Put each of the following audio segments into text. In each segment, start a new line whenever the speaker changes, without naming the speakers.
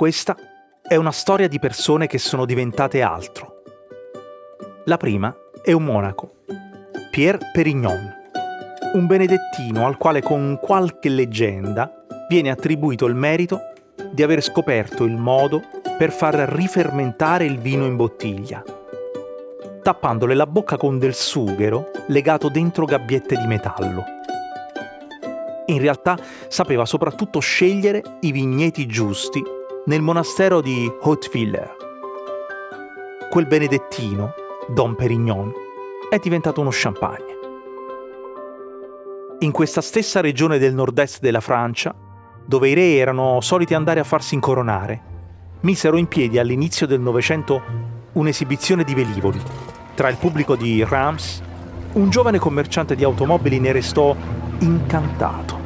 Questa è una storia di persone che sono diventate altro. La prima è un monaco, Pierre Perignon, un benedettino al quale con qualche leggenda viene attribuito il merito di aver scoperto il modo per far rifermentare il vino in bottiglia, tappandole la bocca con del sughero legato dentro gabbiette di metallo. In realtà sapeva soprattutto scegliere i vigneti giusti nel monastero di Hauteviller. Quel benedettino, Don Perignon, è diventato uno champagne. In questa stessa regione del nord-est della Francia, dove i re erano soliti andare a farsi incoronare, misero in piedi all'inizio del Novecento un'esibizione di velivoli. Tra il pubblico di Rams, un giovane commerciante di automobili ne restò incantato.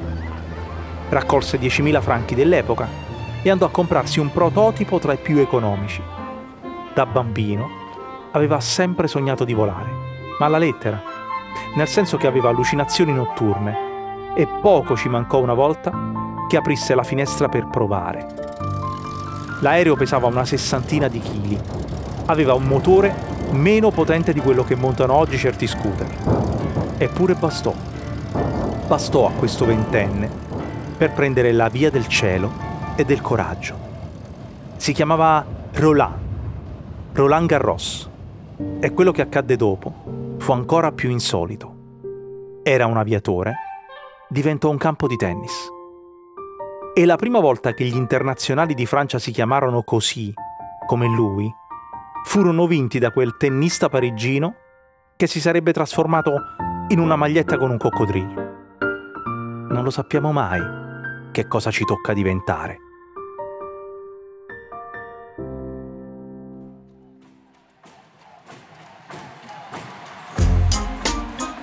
Raccolse 10.000 franchi dell'epoca e andò a comprarsi un prototipo tra i più economici. Da bambino aveva sempre sognato di volare, ma alla lettera, nel senso che aveva allucinazioni notturne e poco ci mancò una volta che aprisse la finestra per provare. L'aereo pesava una sessantina di chili, aveva un motore meno potente di quello che montano oggi certi scooter. Eppure bastò. Bastò a questo ventenne per prendere la via del cielo e del coraggio. Si chiamava Roland, Roland Garros, e quello che accadde dopo fu ancora più insolito. Era un aviatore, diventò un campo di tennis. E la prima volta che gli internazionali di Francia si chiamarono così, come lui, furono vinti da quel tennista parigino che si sarebbe trasformato in una maglietta con un coccodrillo. Non lo sappiamo mai che cosa ci tocca diventare.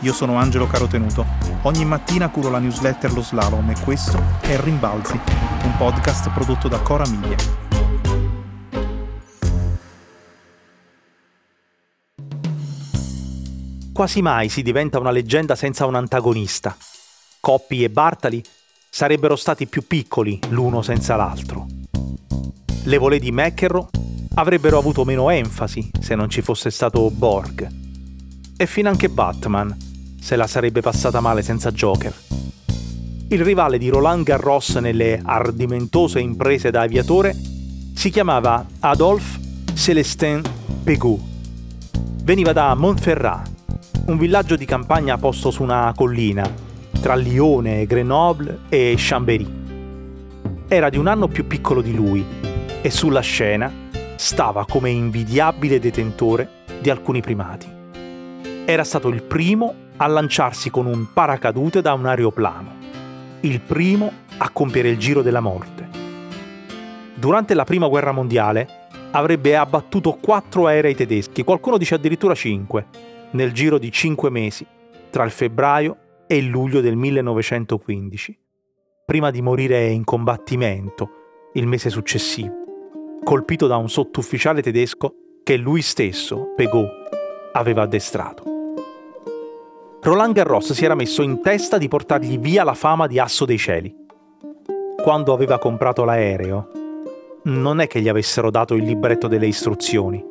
Io sono Angelo Carotenuto. Ogni mattina curo la newsletter Lo Slalom e questo è Rimbalzi, un podcast prodotto da Cora Miglia.
Quasi mai si diventa una leggenda senza un antagonista. Coppi e Bartali sarebbero stati più piccoli l'uno senza l'altro. Le volée di McEnroe avrebbero avuto meno enfasi se non ci fosse stato Borg. E finanche Batman se la sarebbe passata male senza Joker. Il rivale di Roland Garros nelle ardimentose imprese da aviatore si chiamava Adolphe Célestin Pégout. Veniva da Montferrat, un villaggio di campagna posto su una collina, tra Lione, Grenoble e Chambéry. Era di un anno più piccolo di lui e sulla scena stava come invidiabile detentore di alcuni primati. Era stato il primo a lanciarsi con un paracadute da un aeroplano, il primo a compiere il giro della morte. Durante la Prima Guerra Mondiale avrebbe abbattuto quattro aerei tedeschi, qualcuno dice addirittura cinque, nel giro di cinque mesi, tra il febbraio e il luglio del 1915, prima di morire in combattimento il mese successivo, colpito da un sottufficiale tedesco che lui stesso, Pegaud, aveva addestrato. Roland Garros si era messo in testa di portargli via la fama di asso dei cieli. Quando aveva comprato l'aereo, non è che gli avessero dato il libretto delle istruzioni.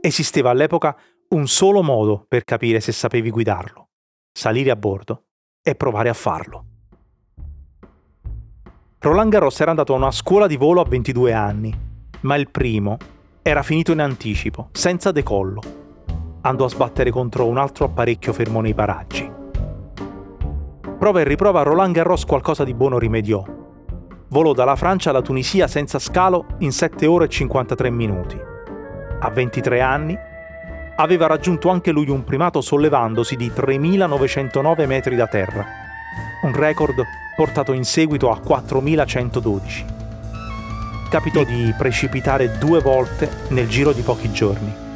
Esisteva all'epoca un solo modo per capire se sapevi guidarlo, salire a bordo e provare a farlo. Roland Garros era andato a una scuola di volo a 22 anni, ma il primo era finito in anticipo, senza decollo andò a sbattere contro un altro apparecchio fermo nei paraggi. Prova e riprova Roland Garros qualcosa di buono rimediò. Volò dalla Francia alla Tunisia senza scalo in 7 ore e 53 minuti. A 23 anni aveva raggiunto anche lui un primato sollevandosi di 3.909 metri da terra, un record portato in seguito a 4.112. Capitò di precipitare due volte nel giro di pochi giorni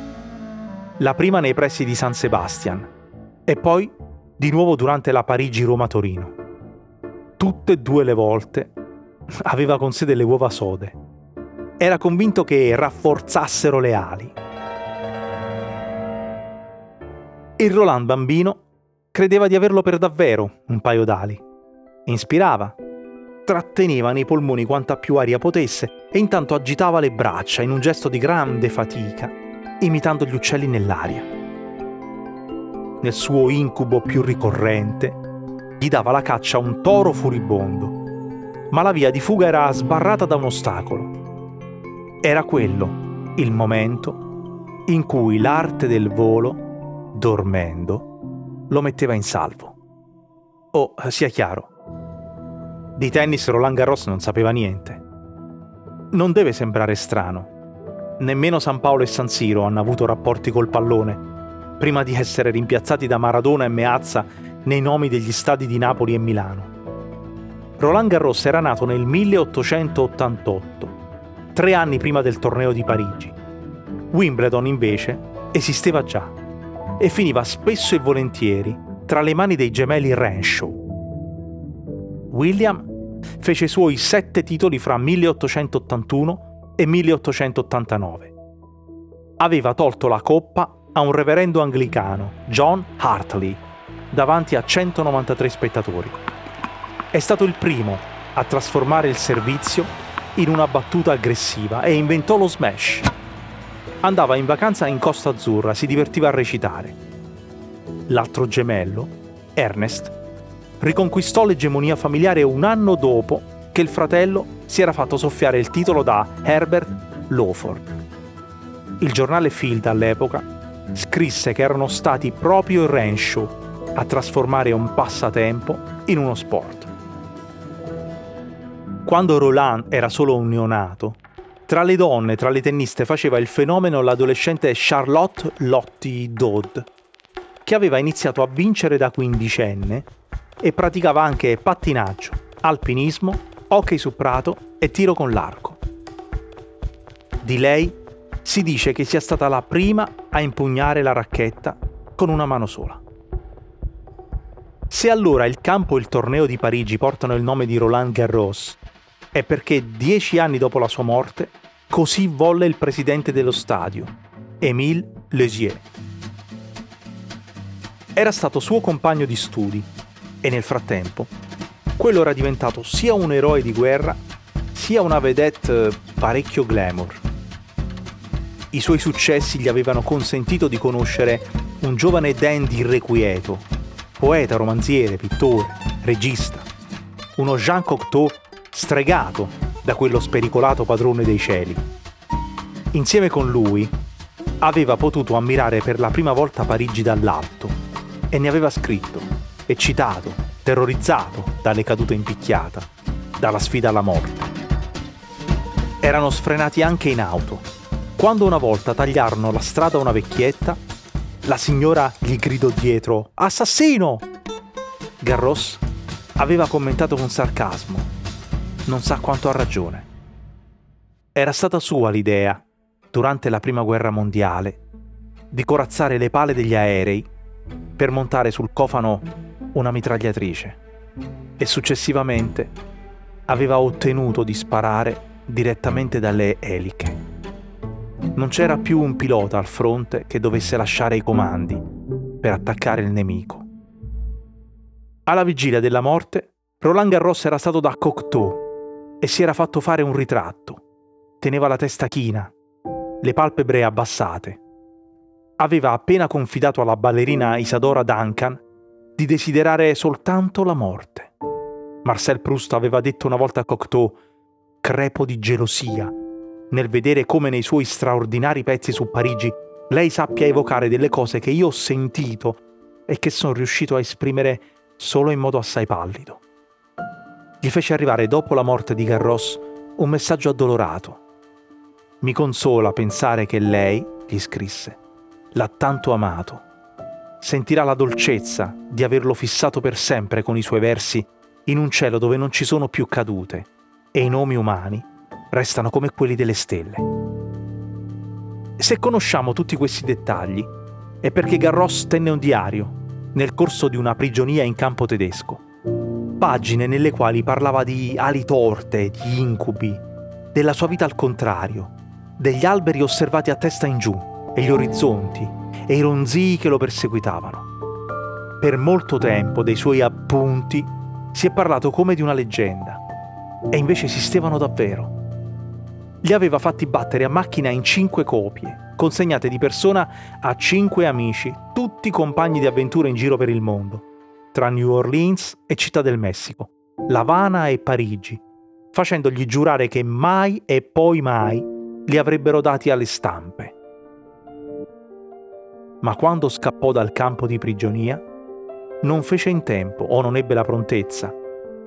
la prima nei pressi di San Sebastian e poi di nuovo durante la Parigi-Roma-Torino. Tutte e due le volte aveva con sé delle uova sode. Era convinto che rafforzassero le ali. Il Roland bambino credeva di averlo per davvero un paio d'ali. Inspirava, tratteneva nei polmoni quanta più aria potesse e intanto agitava le braccia in un gesto di grande fatica, imitando gli uccelli nell'aria. Nel suo incubo più ricorrente, gli dava la caccia a un toro furibondo, ma la via di fuga era sbarrata da un ostacolo. Era quello il momento in cui l'arte del volo, dormendo, lo metteva in salvo. Oh, sia chiaro, di tennis Roland Garros non sapeva niente. Non deve sembrare strano. Nemmeno San Paolo e San Siro hanno avuto rapporti col pallone, prima di essere rimpiazzati da Maradona e Meazza nei nomi degli stadi di Napoli e Milano. Roland Garros era nato nel 1888, tre anni prima del torneo di Parigi. Wimbledon invece esisteva già e finiva spesso e volentieri tra le mani dei gemelli Renshaw, William fece i suoi sette titoli fra 1881 e 1889. Aveva tolto la coppa a un reverendo anglicano, John Hartley, davanti a 193 spettatori. È stato il primo a trasformare il servizio in una battuta aggressiva e inventò lo smash. Andava in vacanza in Costa Azzurra, si divertiva a recitare. L'altro gemello, Ernest, riconquistò l'egemonia familiare un anno dopo che il fratello si era fatto soffiare il titolo da Herbert Lawford. Il giornale Field all'epoca scrisse che erano stati proprio i Renshaw a trasformare un passatempo in uno sport. Quando Roland era solo un neonato, tra le donne, tra le tenniste, faceva il fenomeno l'adolescente Charlotte Lottie Dodd, che aveva iniziato a vincere da quindicenne e praticava anche pattinaggio, alpinismo, hockey su prato e tiro con l'arco. Di lei si dice che sia stata la prima a impugnare la racchetta con una mano sola. Se allora il campo e il torneo di Parigi portano il nome di Roland Garros, è perché dieci anni dopo la sua morte così volle il presidente dello stadio, Émile Legier. Era stato suo compagno di studi e nel frattempo quello era diventato sia un eroe di guerra sia una vedette parecchio glamour. I suoi successi gli avevano consentito di conoscere un giovane dandy irrequieto, poeta, romanziere, pittore, regista, uno Jean Cocteau stregato da quello spericolato padrone dei cieli. Insieme con lui aveva potuto ammirare per la prima volta Parigi dall'alto e ne aveva scritto eccitato, terrorizzato dalle cadute in picchiata, dalla sfida alla morte. Erano sfrenati anche in auto. Quando una volta tagliarono la strada a una vecchietta, la signora gli gridò dietro Assassino! Garros aveva commentato con sarcasmo. Non sa quanto ha ragione. Era stata sua l'idea, durante la prima guerra mondiale, di corazzare le pale degli aerei per montare sul cofano una mitragliatrice e successivamente aveva ottenuto di sparare direttamente dalle eliche. Non c'era più un pilota al fronte che dovesse lasciare i comandi per attaccare il nemico. Alla vigilia della morte, Roland Garros era stato da Cocteau e si era fatto fare un ritratto. Teneva la testa china, le palpebre abbassate. Aveva appena confidato alla ballerina Isadora Duncan di desiderare soltanto la morte. Marcel Proust aveva detto una volta a Cocteau, crepo di gelosia, nel vedere come nei suoi straordinari pezzi su Parigi lei sappia evocare delle cose che io ho sentito e che sono riuscito a esprimere solo in modo assai pallido. Gli fece arrivare dopo la morte di Garros un messaggio addolorato. Mi consola pensare che lei, gli scrisse, l'ha tanto amato sentirà la dolcezza di averlo fissato per sempre con i suoi versi in un cielo dove non ci sono più cadute e i nomi umani restano come quelli delle stelle. Se conosciamo tutti questi dettagli è perché Garros tenne un diario nel corso di una prigionia in campo tedesco, pagine nelle quali parlava di ali torte, di incubi, della sua vita al contrario, degli alberi osservati a testa in giù e gli orizzonti e i ronzii che lo perseguitavano. Per molto tempo dei suoi appunti si è parlato come di una leggenda, e invece esistevano davvero. Li aveva fatti battere a macchina in cinque copie, consegnate di persona a cinque amici, tutti compagni di avventura in giro per il mondo, tra New Orleans e Città del Messico, La Habana e Parigi, facendogli giurare che mai e poi mai li avrebbero dati alle stampe. Ma quando scappò dal campo di prigionia, non fece in tempo o non ebbe la prontezza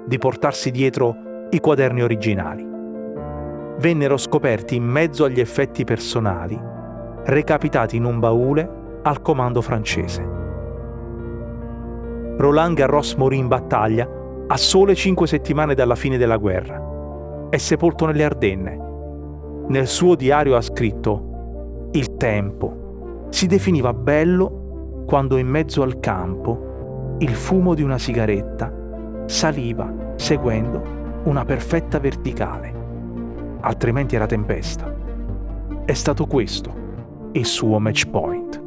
di portarsi dietro i quaderni originali. Vennero scoperti in mezzo agli effetti personali, recapitati in un baule al comando francese. Roland Garros morì in battaglia a sole cinque settimane dalla fine della guerra è sepolto nelle Ardenne. Nel suo diario ha scritto Il tempo si definiva bello quando in mezzo al campo il fumo di una sigaretta saliva seguendo una perfetta verticale. Altrimenti era tempesta. È stato questo il suo match point.